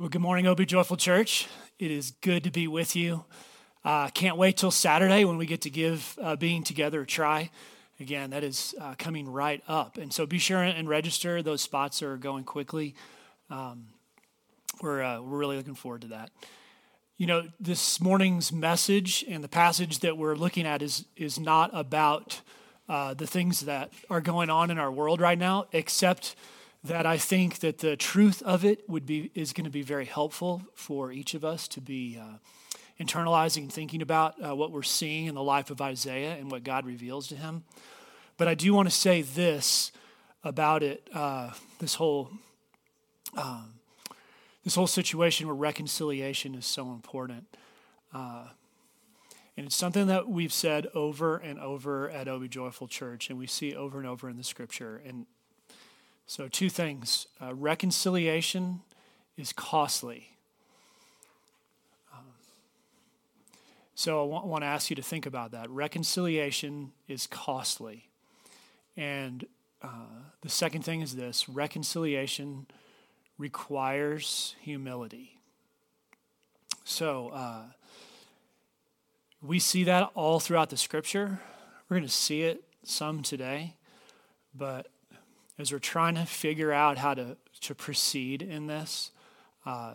Well, good morning, O Be Joyful Church. It is good to be with you. Uh, can't wait till Saturday when we get to give uh, being together a try. Again, that is uh, coming right up. And so be sure and register. Those spots are going quickly. Um, we're, uh, we're really looking forward to that. You know, this morning's message and the passage that we're looking at is, is not about uh, the things that are going on in our world right now, except that I think that the truth of it would be is going to be very helpful for each of us to be uh, internalizing and thinking about uh, what we're seeing in the life of Isaiah and what God reveals to him. But I do want to say this about it: uh, this whole um, this whole situation where reconciliation is so important. Uh, and it's something that we've said over and over at O Be Joyful Church, and we see over and over in the scripture. And so, two things uh, reconciliation is costly. Um, so, I want, to ask you to think about that. Reconciliation is costly. And uh, the second thing is this reconciliation requires humility. So, uh, we see that all throughout the scripture. We're going to see it some today. But as we're trying to figure out how to, to proceed in this, uh,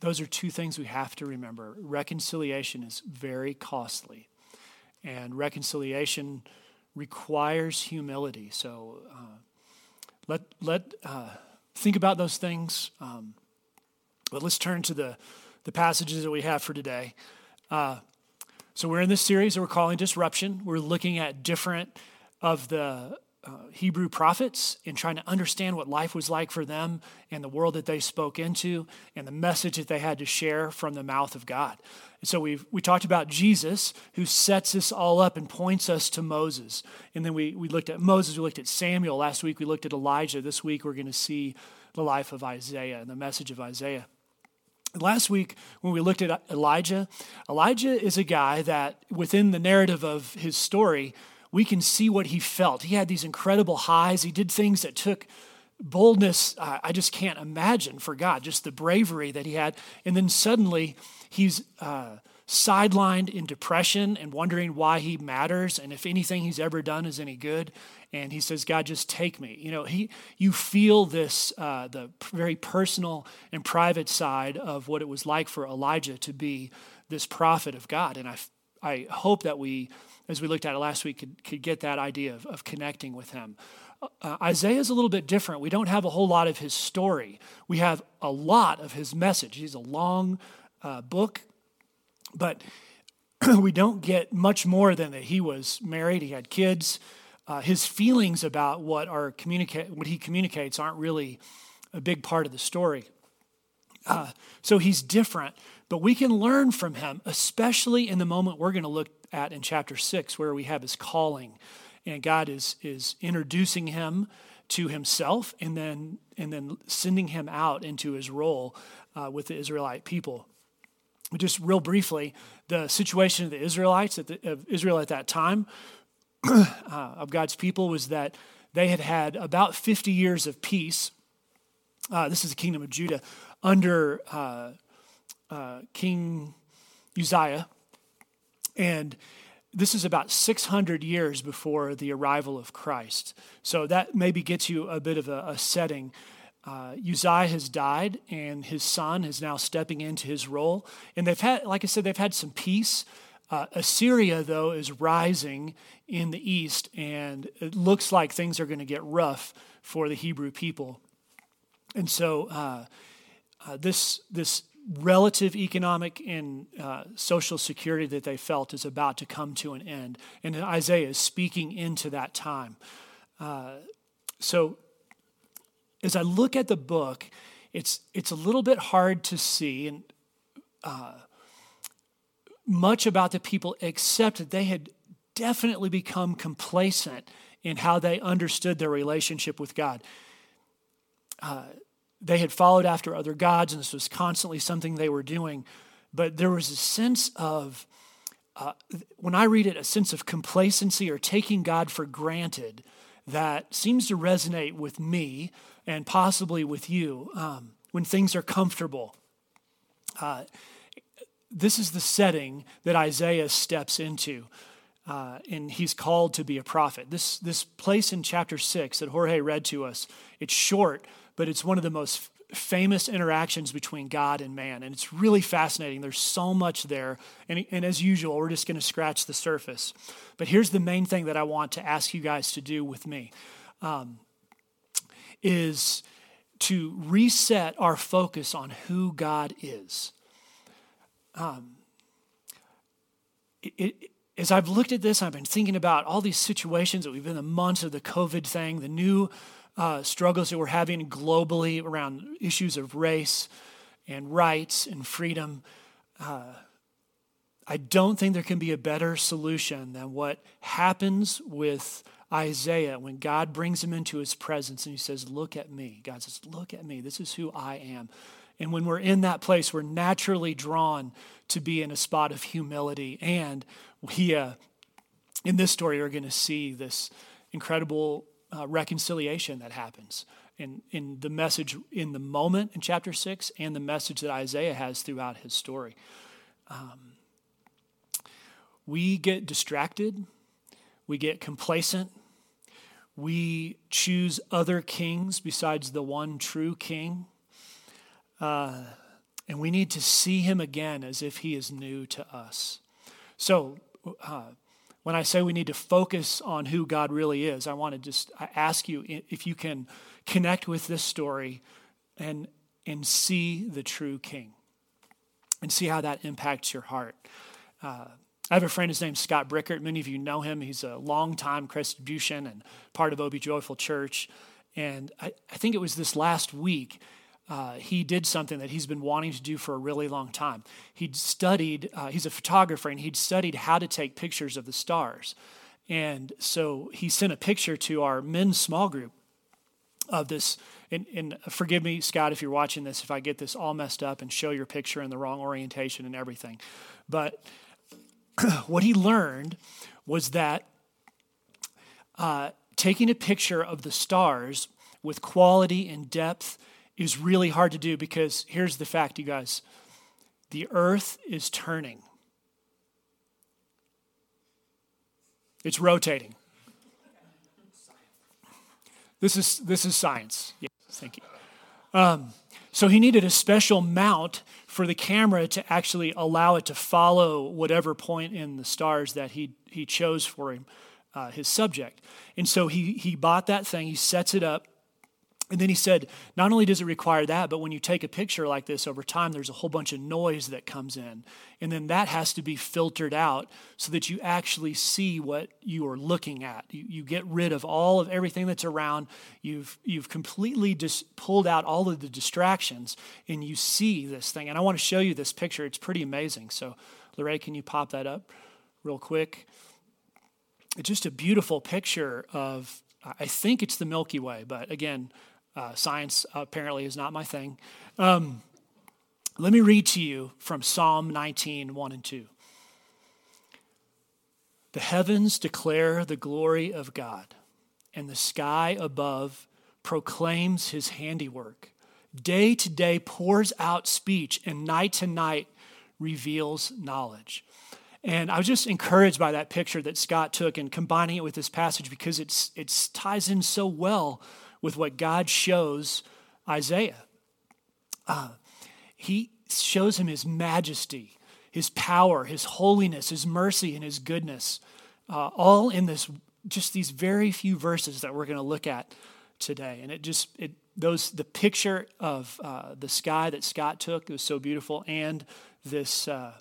those are two things we have to remember. Reconciliation is very costly, and reconciliation requires humility. So uh, let, let uh, think about those things. Um, but let's turn to the, the passages that we have for today. Uh, so we're in this series that we're calling Disruption. We're looking at different of the uh, Hebrew prophets and trying to understand what life was like for them and the world that they spoke into and the message that they had to share from the mouth of God. And so we we talked about Jesus, who sets this all up and points us to Moses. And then we, we looked at Moses, we looked at Samuel. Last week we looked at Elijah. This week we're going to see the life of Isaiah and the message of Isaiah. Last week, when we looked at Elijah, Elijah is a guy that within the narrative of his story, we can see what he felt. He had these incredible highs. He did things that took boldness uh, I just can't imagine for God, just the bravery that he had. And then suddenly he's uh, sidelined in depression and wondering why he matters and if anything he's ever done is any good. And he says, God, just take me. You know, he, you feel this, uh, the very personal and private side of what it was like for Elijah to be this prophet of God. And I, I hope that we as we looked at it last week, could, could get that idea of, of connecting with him. Uh, Isaiah is a little bit different. We don't have a whole lot of his story, we have a lot of his message. He's a long uh, book, but we don't get much more than that he was married, he had kids. Uh, his feelings about what, are communicate, what he communicates aren't really a big part of the story. Uh, so he's different, but we can learn from him, especially in the moment we're going to look at in chapter 6, where we have his calling. And God is, is introducing him to himself and then, and then sending him out into his role uh, with the Israelite people. Just real briefly, the situation of the Israelites, at the, of Israel at that time, uh, of God's people, was that they had had about 50 years of peace. Uh, this is the kingdom of Judah under uh, uh, King Uzziah. And this is about 600 years before the arrival of Christ. So that maybe gets you a bit of a, a setting. Uh, Uzziah has died, and his son is now stepping into his role. And they've had, like I said, they've had some peace. Uh, Assyria, though, is rising in the east, and it looks like things are going to get rough for the Hebrew people. And so, uh, uh this this relative economic and uh, social security that they felt is about to come to an end. And Isaiah is speaking into that time. Uh, so as I look at the book, it's, it's a little bit hard to see and uh, much about the people except that they had definitely become complacent in how they understood their relationship with God. They had followed after other gods, and this was constantly something they were doing. But there was a sense of, uh, when I read it, a sense of complacency or taking God for granted that seems to resonate with me and possibly with you um, when things are comfortable. Uh, this is the setting that Isaiah steps into. Uh, and he's called to be a prophet. This, this place in chapter 6 that Jorge read to us, it's short, but it's one of the most famous interactions between God and man. And it's really fascinating. There's so much there. And, and as usual, we're just going to scratch the surface. But here's the main thing that I want to ask you guys to do with me um, is to reset our focus on who God is. Um, it, as I've looked at this, I've been thinking about all these situations that we've been in the months of the COVID thing, the new uh, struggles that we're having globally around issues of race and rights and freedom. Uh, I don't think there can be a better solution than what happens with Isaiah when God brings him into his presence and he says, Look at me. God says, Look at me. This is who I am. And when we're in that place, we're naturally drawn to be in a spot of humility. And we, uh, in this story, are going to see this incredible uh, reconciliation that happens in, in the message in the moment in chapter 6 and the message that Isaiah has throughout his story. Um, we get distracted, we get complacent, we choose other kings besides the one true king. Uh, and we need to see him again as if he is new to us. So, uh, when I say we need to focus on who God really is, I want to just ask you if you can connect with this story and, and see the true King and see how that impacts your heart. Uh, I have a friend, his name's Scott Brickert. Many of you know him. He's a longtime Crested and part of O Be Joyful Church. And I, I think it was this last week uh, he did something that he's been wanting to do for a really long time. He'd studied, uh, he's a photographer, and he'd studied how to take pictures of the stars. And so he sent a picture to our men's small group of this. And, and forgive me, Scott, if you're watching this, if I get this all messed up and show your picture in the wrong orientation and everything. But what he learned was that uh, taking a picture of the stars with quality and depth is really hard to do because here's the fact, you guys the earth is turning, it's rotating. This is, this is science. Thank you. Um, so he needed a special mount for the camera to actually allow it to follow whatever point in the stars that he, he chose for him, uh, his subject. And so he, he bought that thing, he sets it up, and then he said, not only does it require that, but when you take a picture like this over time, there's a whole bunch of noise that comes in. And then that has to be filtered out so that you actually see what you are looking at. You, you get rid of all of everything that's around. You've, you've completely just pulled out all of the distractions and you see this thing. And I want to show you this picture. It's pretty amazing. So, Lorraine, can you pop that up real quick? It's just a beautiful picture of, I think it's the Milky Way, but again, uh, science apparently is not my thing. Um, let me read to you from Psalm 19, 1 and 2. The heavens declare the glory of God, and the sky above proclaims his handiwork. Day to day pours out speech, and night to night reveals knowledge. And I was just encouraged by that picture that Scott took and combining it with this passage because it's, it ties in so well with what God shows Isaiah. Uh, he shows him his majesty, his power, his holiness, his mercy, and his goodness, uh, all in this just these very few verses that we're going to look at today. And it just it those the picture of uh, the sky that Scott took was so beautiful, and this uh,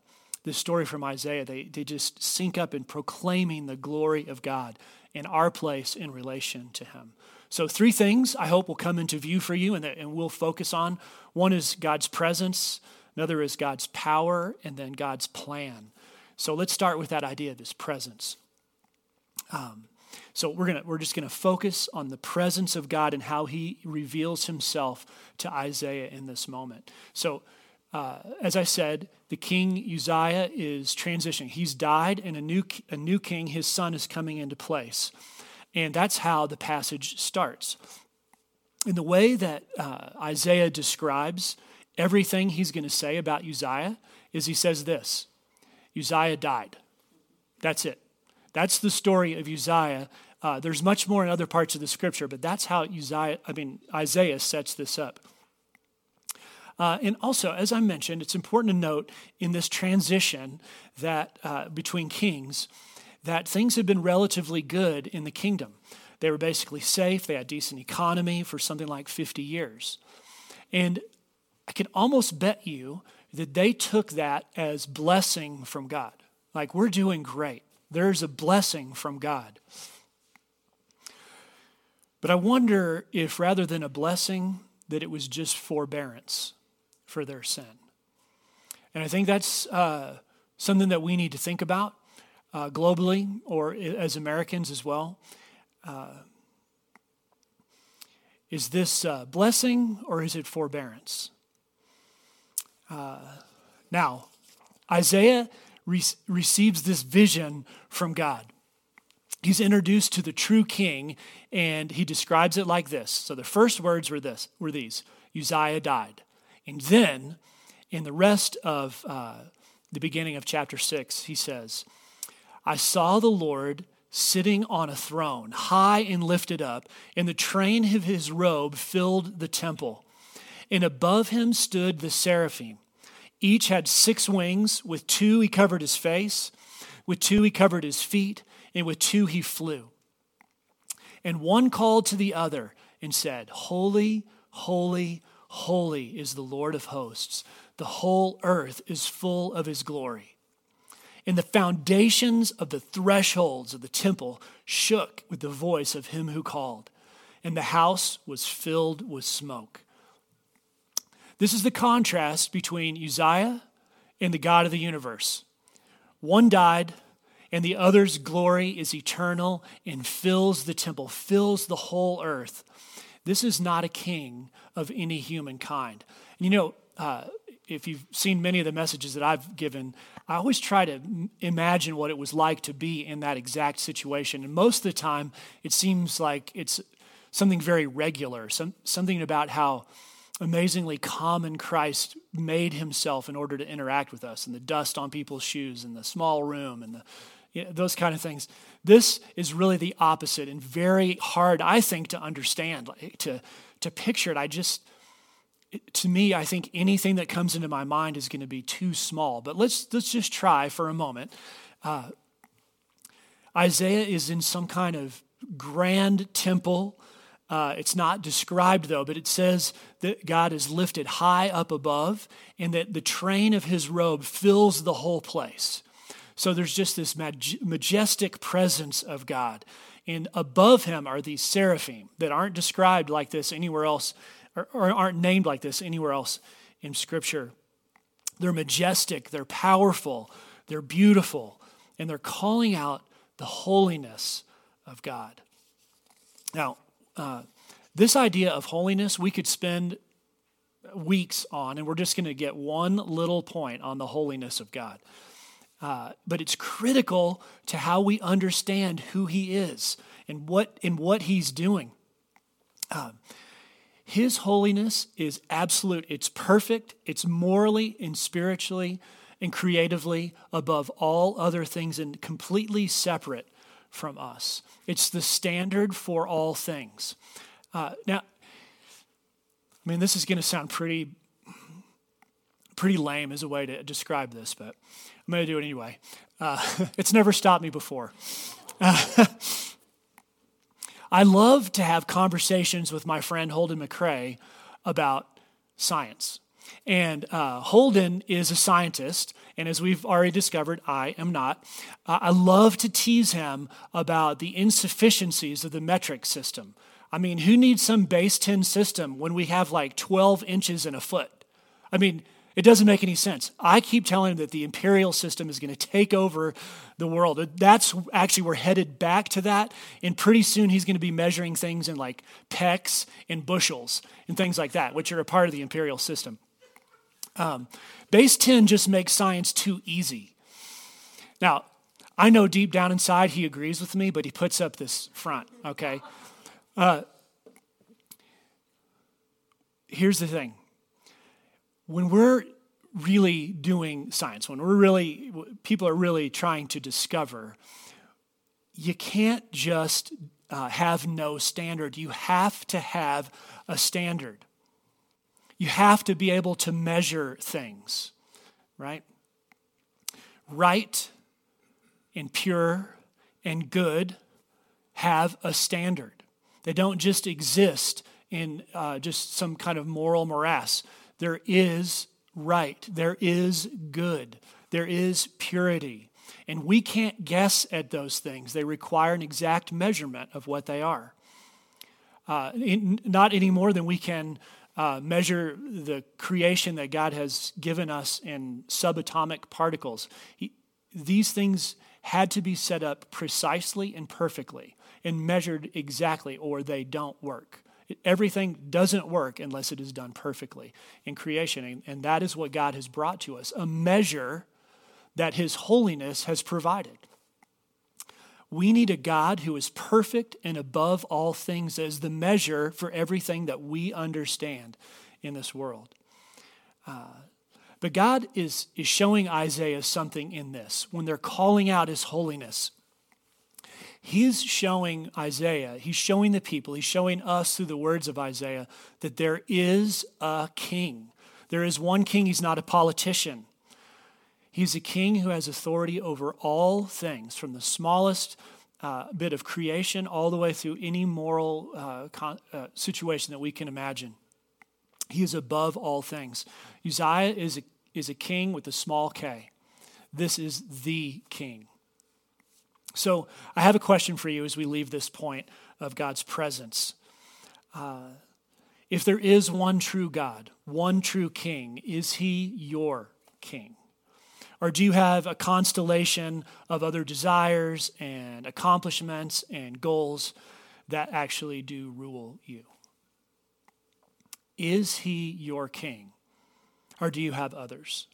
this story from Isaiah. They they just sync up in proclaiming the glory of God in our place in relation to Him. So, three things I hope will come into view for you and, that, and we'll focus on. One is God's presence, another is God's power, and then God's plan. So, let's start with that idea of His presence. Um, so we're gonna we're just gonna focus on the presence of God and how He reveals Himself to Isaiah in this moment. So, uh, as I said, the king Uzziah is transitioning. He's died, and a new a new king, his son, is coming into place. And that's how the passage starts. In the way that uh, Isaiah describes everything he's going to say about Uzziah is he says this Uzziah died. That's it. That's the story of Uzziah. Uh, there's much more in other parts of the scripture, but that's how Uzziah, I mean, Isaiah sets this up. Uh, and also, as I mentioned, it's important to note in this transition that uh, between kings that things had been relatively good in the kingdom. They were basically safe. They had decent economy for something like 50 years. And I can almost bet you that they took that as blessing from God. Like, we're doing great. There's a blessing from God. But I wonder if rather than a blessing, that it was just forbearance for their sin. And I think that's uh, something that we need to think about uh, globally or as Americans as well. Uh, is this uh, blessing or is it forbearance? Uh, now, Isaiah re- receives this vision from God. He's introduced to the true king, and he describes it like this. So the first words were this were these: Uzziah died, and then in the rest of uh, the beginning of chapter six, he says, "I saw the Lord." Sitting on a throne, high and lifted up, and the train of his robe filled the temple. And above him stood the seraphim. Each had six wings. With two, he covered his face. With two, he covered his feet. And with two, he flew. And one called to the other and said, Holy, holy, holy is the Lord of hosts. The whole earth is full of his glory. And the foundations of the thresholds of the temple shook with the voice of him who called, and the house was filled with smoke. This is the contrast between Uzziah and the God of the universe. One died, and the other's glory is eternal and fills the temple, fills the whole earth. This is not a king of any human kind. And you know, uh, if you've seen many of the messages that I've given, I always try to imagine what it was like to be in that exact situation. And most of the time, it seems like it's something very regular, some, something about how amazingly common Christ made himself in order to interact with us, and the dust on people's shoes, and the small room, and the, you know, those kind of things. This is really the opposite and very hard, I think, to understand, like, to, to picture it. I just, to me, I think anything that comes into my mind is going to be too small. But let's, let's just try for a moment. Uh, Isaiah is in some kind of grand temple uh, it's not described though, but it says that God is lifted high up above and that the train of his robe fills the whole place. So there's just this majestic presence of God. And above him are these seraphim that aren't described like this anywhere else, or, or aren't named like this anywhere else in Scripture. They're majestic, they're powerful, they're beautiful, and they're calling out the holiness of God. Now, uh, this idea of holiness, we could spend weeks on, and we're just going to get one little point on the holiness of God. Uh, but it's critical to how we understand who He is and what and what He's doing. Uh, his holiness is absolute. It's perfect. It's morally and spiritually and creatively above all other things and completely separate from us. It's the standard for all things. Uh, now, I mean, this is going to sound pretty, pretty lame as a way to describe this, but I'm going to do it anyway. Uh, it's never stopped me before. Uh, I love to have conversations with my friend Holden McCrae about science. And uh, Holden is a scientist, and as we've already discovered, I am not. Uh, I love to tease him about the insufficiencies of the metric system. I mean, who needs some base 10 system when we have like 12 inches in a foot? I mean, it doesn't make any sense. I keep telling him that the imperial system is going to take over the world. That's actually, we're headed back to that. And pretty soon he's going to be measuring things in like pecks and bushels and things like that, which are a part of the imperial system. Um, base 10 just makes science too easy. Now, I know deep down inside he agrees with me, but he puts up this front, okay? Uh, here's the thing when we're really doing science, when we're really, people are really trying to discover, you can't just uh, have no standard. You have to have a standard. You have to be able to measure things, right? Right and pure and good have a standard. They don't just exist in uh, just some kind of moral morass. There is right, there is good, there is purity. And we can't guess at those things. They require an exact measurement of what they are. Uh, in, not any more than we can uh, measure the creation that God has given us in subatomic particles. He, these things had to be set up precisely and perfectly and measured exactly, or they don't work. Everything doesn't work unless it is done perfectly in creation. And that is what God has brought to us a measure that His holiness has provided. We need a God who is perfect and above all things as the measure for everything that we understand in this world. Uh, but God is, is showing Isaiah something in this when they're calling out his holiness. He's showing Isaiah, he's showing the people, he's showing us through the words of Isaiah that there is a king. There is one king, he's not a politician. He's a king who has authority over all things, from the smallest uh, bit of creation all the way through any moral uh, con- uh, situation that we can imagine. He is above all things. Uzziah is a, is a king with a small k. This is the king. So I have a question for you as we leave this point of God's presence. Uh, if there is one true God, one true king, is he your king? Or do you have a constellation of other desires and accomplishments and goals that actually do rule you? Is he your king? Or do you have others?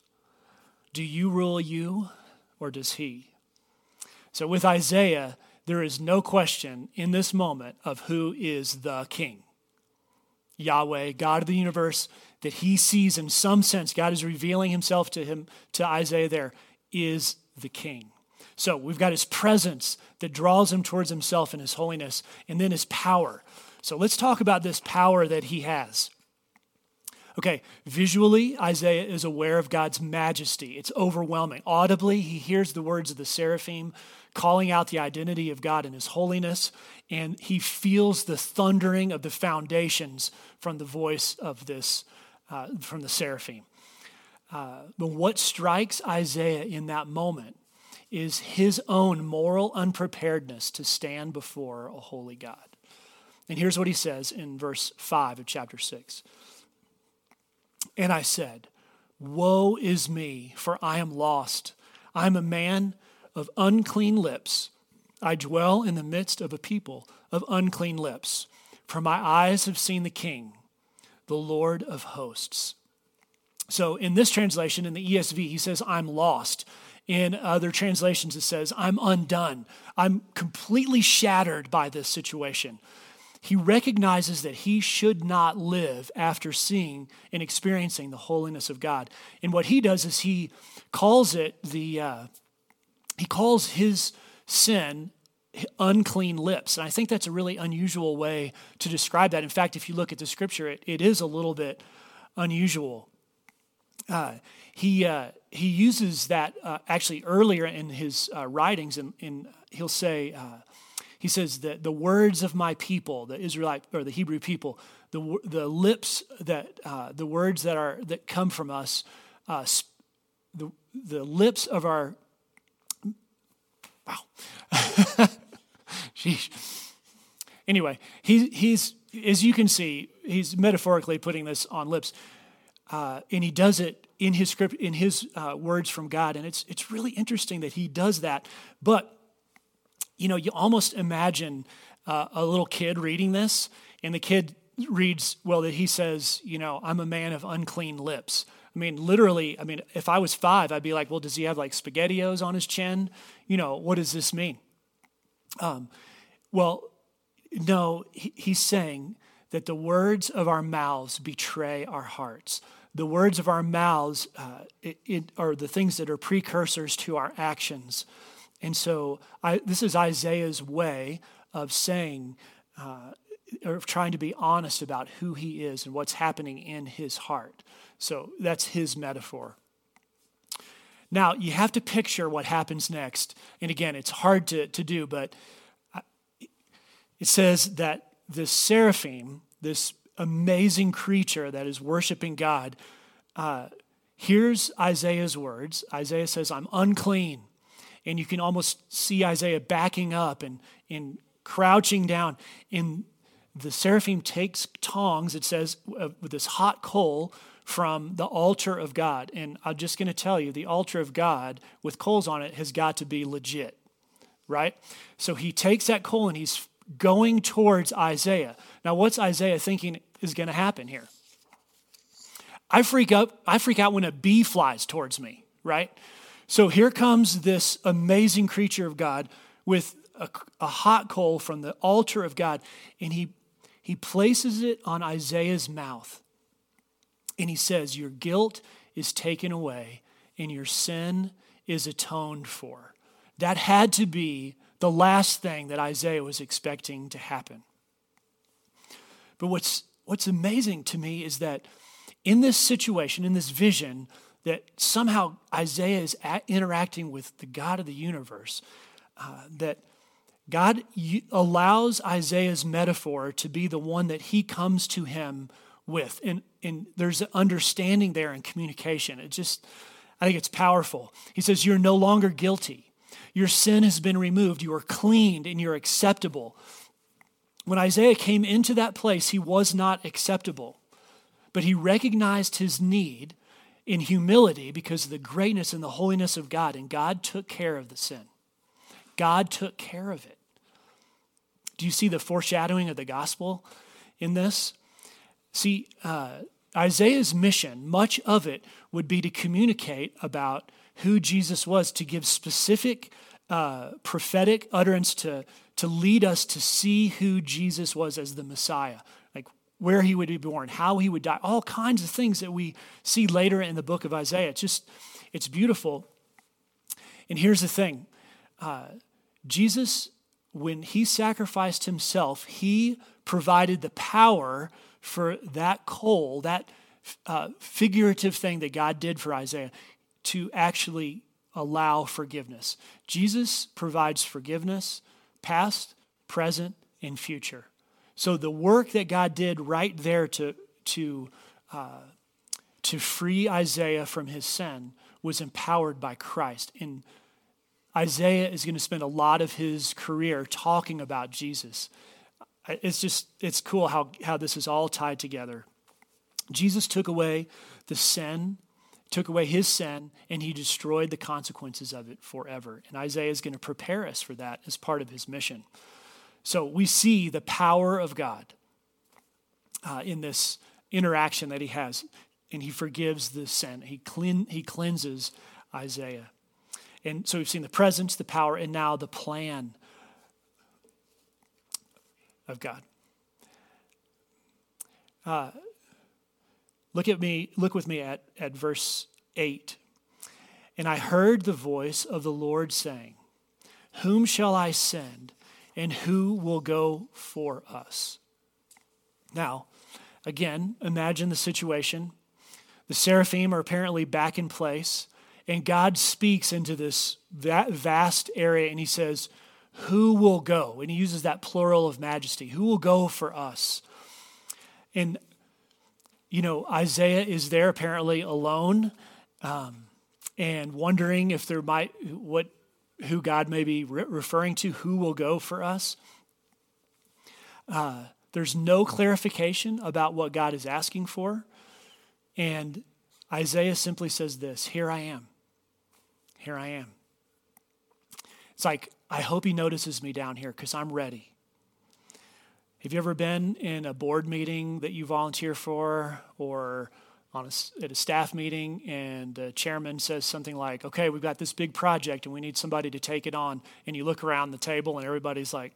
Do you rule you or does he? So with Isaiah, there is no question in this moment of who is the king. Yahweh, God of the universe, that he sees in some sense, God is revealing himself to him, to Isaiah there, is the king. So we've got his presence that draws him towards himself in his holiness, and then his power. So let's talk about this power that he has. Okay, visually, Isaiah is aware of God's majesty. It's overwhelming. Audibly, he hears the words of the seraphim calling out the identity of God and his holiness, and he feels the thundering of the foundations from the voice of this, uh, from the seraphim. Uh, but what strikes Isaiah in that moment is his own moral unpreparedness to stand before a holy God. And here's what he says in verse 5 of chapter 6. And I said, Woe is me, for I am lost. I am a man of unclean lips. I dwell in the midst of a people of unclean lips. For my eyes have seen the King, the Lord of hosts. So in this translation, in the ESV, he says, I'm lost. In other translations, it says, I'm undone. I'm completely shattered by this situation. He recognizes that he should not live after seeing and experiencing the holiness of God. And what he does is he calls it the, uh, he calls his sin unclean lips. And I think that's a really unusual way to describe that. In fact, if you look at the scripture, it, it is a little bit unusual. Uh, he, uh, he uses that uh, actually earlier in his uh, writings, and, and, he'll say, uh, he says that the words of my people, the Israelite or the Hebrew people, the, the lips that, uh, the words that are, that come from us, the, the lips of our Wow. Sheesh. Anyway, he, he's, as you can see, he's metaphorically putting this on lips. Uh, and he does it in his script, in his uh, words from God. And it's, it's really interesting that he does that. But, you know, you almost imagine uh, a little kid reading this, and the kid reads, well, that he says, you know, I'm a man of unclean lips. I mean, literally, I mean, if I was five, I'd be like, well, does he have like SpaghettiOs on his chin? You know, what does this mean? Um, well, no, he, he's saying that the words of our mouths betray our hearts. the words of our mouths uh, it, it are the things that are precursors to our actions. And so I, this is Isaiah's way of saying, uh, or trying to be honest about who he is and what's happening in his heart. So that's his metaphor. Now, you have to picture what happens next. And again, it's hard to, to do, but it says that the seraphim, this amazing creature that is worshiping God, uh, hears Isaiah's words. Isaiah says, I'm unclean. And you can almost see Isaiah backing up and, and crouching down. And the seraphim takes tongs, it says, uh, with this hot coal from the altar of God. And I'm just going to tell you the altar of God with coals on it has got to be legit, right? So he takes that coal and he's going towards Isaiah. Now, what's Isaiah thinking is going to happen here? I freak up, I freak out when a bee flies towards me, right? So here comes this amazing creature of God with a, a hot coal from the altar of God, and he he places it on Isaiah's mouth. And he says, Your guilt is taken away and your sin is atoned for. That had to be the last thing that Isaiah was expecting to happen. But what's, what's amazing to me is that in this situation, in this vision, that somehow Isaiah is interacting with the God of the universe, uh, that God allows Isaiah's metaphor to be the one that he comes to him with. And, and there's an understanding there and communication. It just, I think it's powerful. He says, You're no longer guilty. Your sin has been removed. You are cleaned and you're acceptable. When Isaiah came into that place, he was not acceptable, but he recognized his need in humility because of the greatness and the holiness of God, and God took care of the sin. God took care of it. Do you see the foreshadowing of the gospel in this? See, uh, Isaiah's mission, much of it would be to communicate about who Jesus was, to give specific uh, prophetic utterance to, to lead us to see who Jesus was as the Messiah, like where he would be born, how he would die, all kinds of things that we see later in the book of Isaiah. It's just, it's beautiful. And here's the thing uh, Jesus, when he sacrificed himself, he provided the power for that coal, that uh, figurative thing that God did for Isaiah to actually allow forgiveness. Jesus provides forgiveness, past, present, and future. So the work that God did right there to, to, uh, to free Isaiah from his sin was empowered by Christ. And Isaiah is going to spend a lot of his career talking about Jesus. It's just, it's cool how, how this is all tied together. Jesus took away the sin took away his sin and he destroyed the consequences of it forever. And Isaiah is going to prepare us for that as part of his mission. So we see the power of God uh, in this interaction that he has, and he forgives the sin. He, clean, he cleanses Isaiah. And so we've seen the presence, the power, and now the plan of God. Uh, Look at me, look with me at, at verse 8. And I heard the voice of the Lord saying, Whom shall I send, and who will go for us? Now, again, imagine the situation. The seraphim are apparently back in place, and God speaks into this vast area, and he says, Who will go? And he uses that plural of majesty. Who will go for us? And you know, Isaiah is there apparently alone um, and wondering if there might, what, who God may be re- referring to, who will go for us. Uh, there's no clarification about what God is asking for. And Isaiah simply says this Here I am. Here I am. It's like, I hope he notices me down here because I'm ready. Have you ever been in a board meeting that you volunteer for or on a, at a staff meeting and the chairman says something like, okay, we've got this big project and we need somebody to take it on. And you look around the table and everybody's like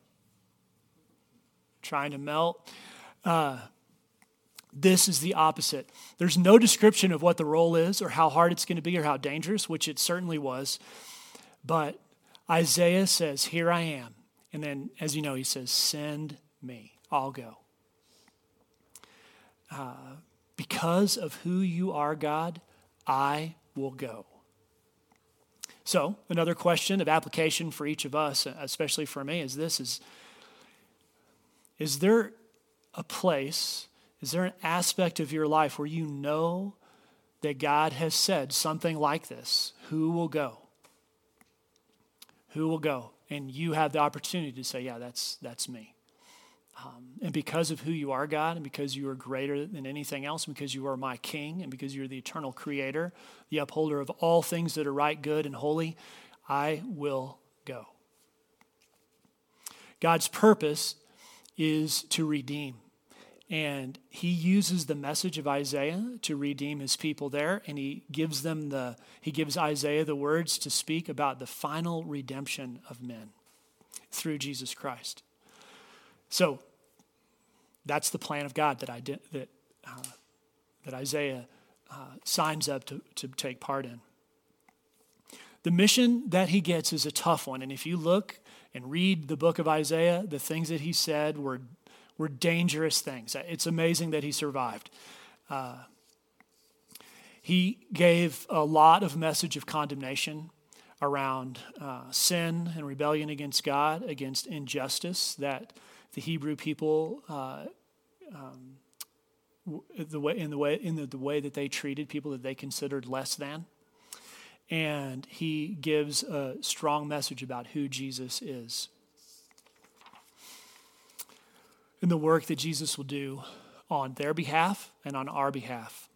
trying to melt. Uh, This is the opposite. There's no description of what the role is or how hard it's going to be or how dangerous, which it certainly was. But Isaiah says, Here I am. And then, as you know, he says, Send me. I'll go. Uh, because of who you are, God, I will go. So, another question of application for each of us, especially for me, is this is, is there a place, is there an aspect of your life where you know that God has said something like this? Who will go? Who will go? And you have the opportunity to say, Yeah, that's, that's me. Um, and because of who you are, God, and because you are greater than anything else, because you are my king, and because you're the eternal creator, the upholder of all things that are right, good, and holy, I will go. God's purpose is to redeem. And he uses the message of Isaiah to redeem his people there, and he gives them the he gives Isaiah the words to speak about the final redemption of men through Jesus Christ. So that's the plan of God that, I did, that, uh, that Isaiah uh, signs up to, to take part in. The mission that he gets is a tough one. And if you look and read the book of Isaiah, the things that he said were, were dangerous things. It's amazing that he survived. Uh, he gave a lot of message of condemnation around uh, sin and rebellion against God, against injustice that the Hebrew people, uh, um, the way in the way in the, the way that they treated people that they considered less than, and he gives a strong message about who Jesus is and the work that Jesus will do on their behalf and on our behalf.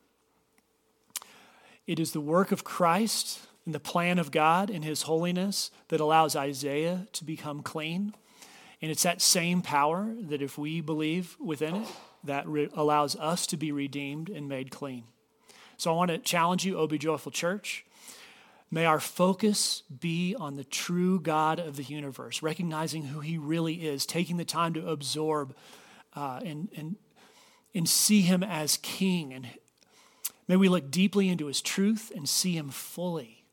It is the work of Christ and the plan of God in His holiness that allows Isaiah to become clean and it's that same power that if we believe within it, that re- allows us to be redeemed and made clean. So I want to challenge you, O Be Joyful Church. May our focus be on the true God of the universe, recognizing who He really is, taking the time to absorb uh, and, and, and see Him as King. And may we look deeply into His truth and see Him fully.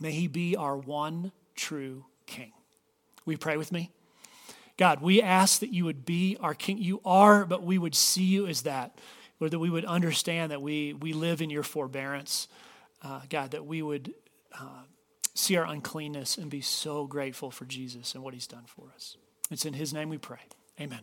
May He be our one true King. We pray with me? God, we ask that you would be our king. You are, but we would see you as that. Lord, that we would understand that we, we live in your forbearance. Uh, God, that we would uh, see our uncleanness and be so grateful for Jesus and what he's done for us. It's in his name we pray. Amen.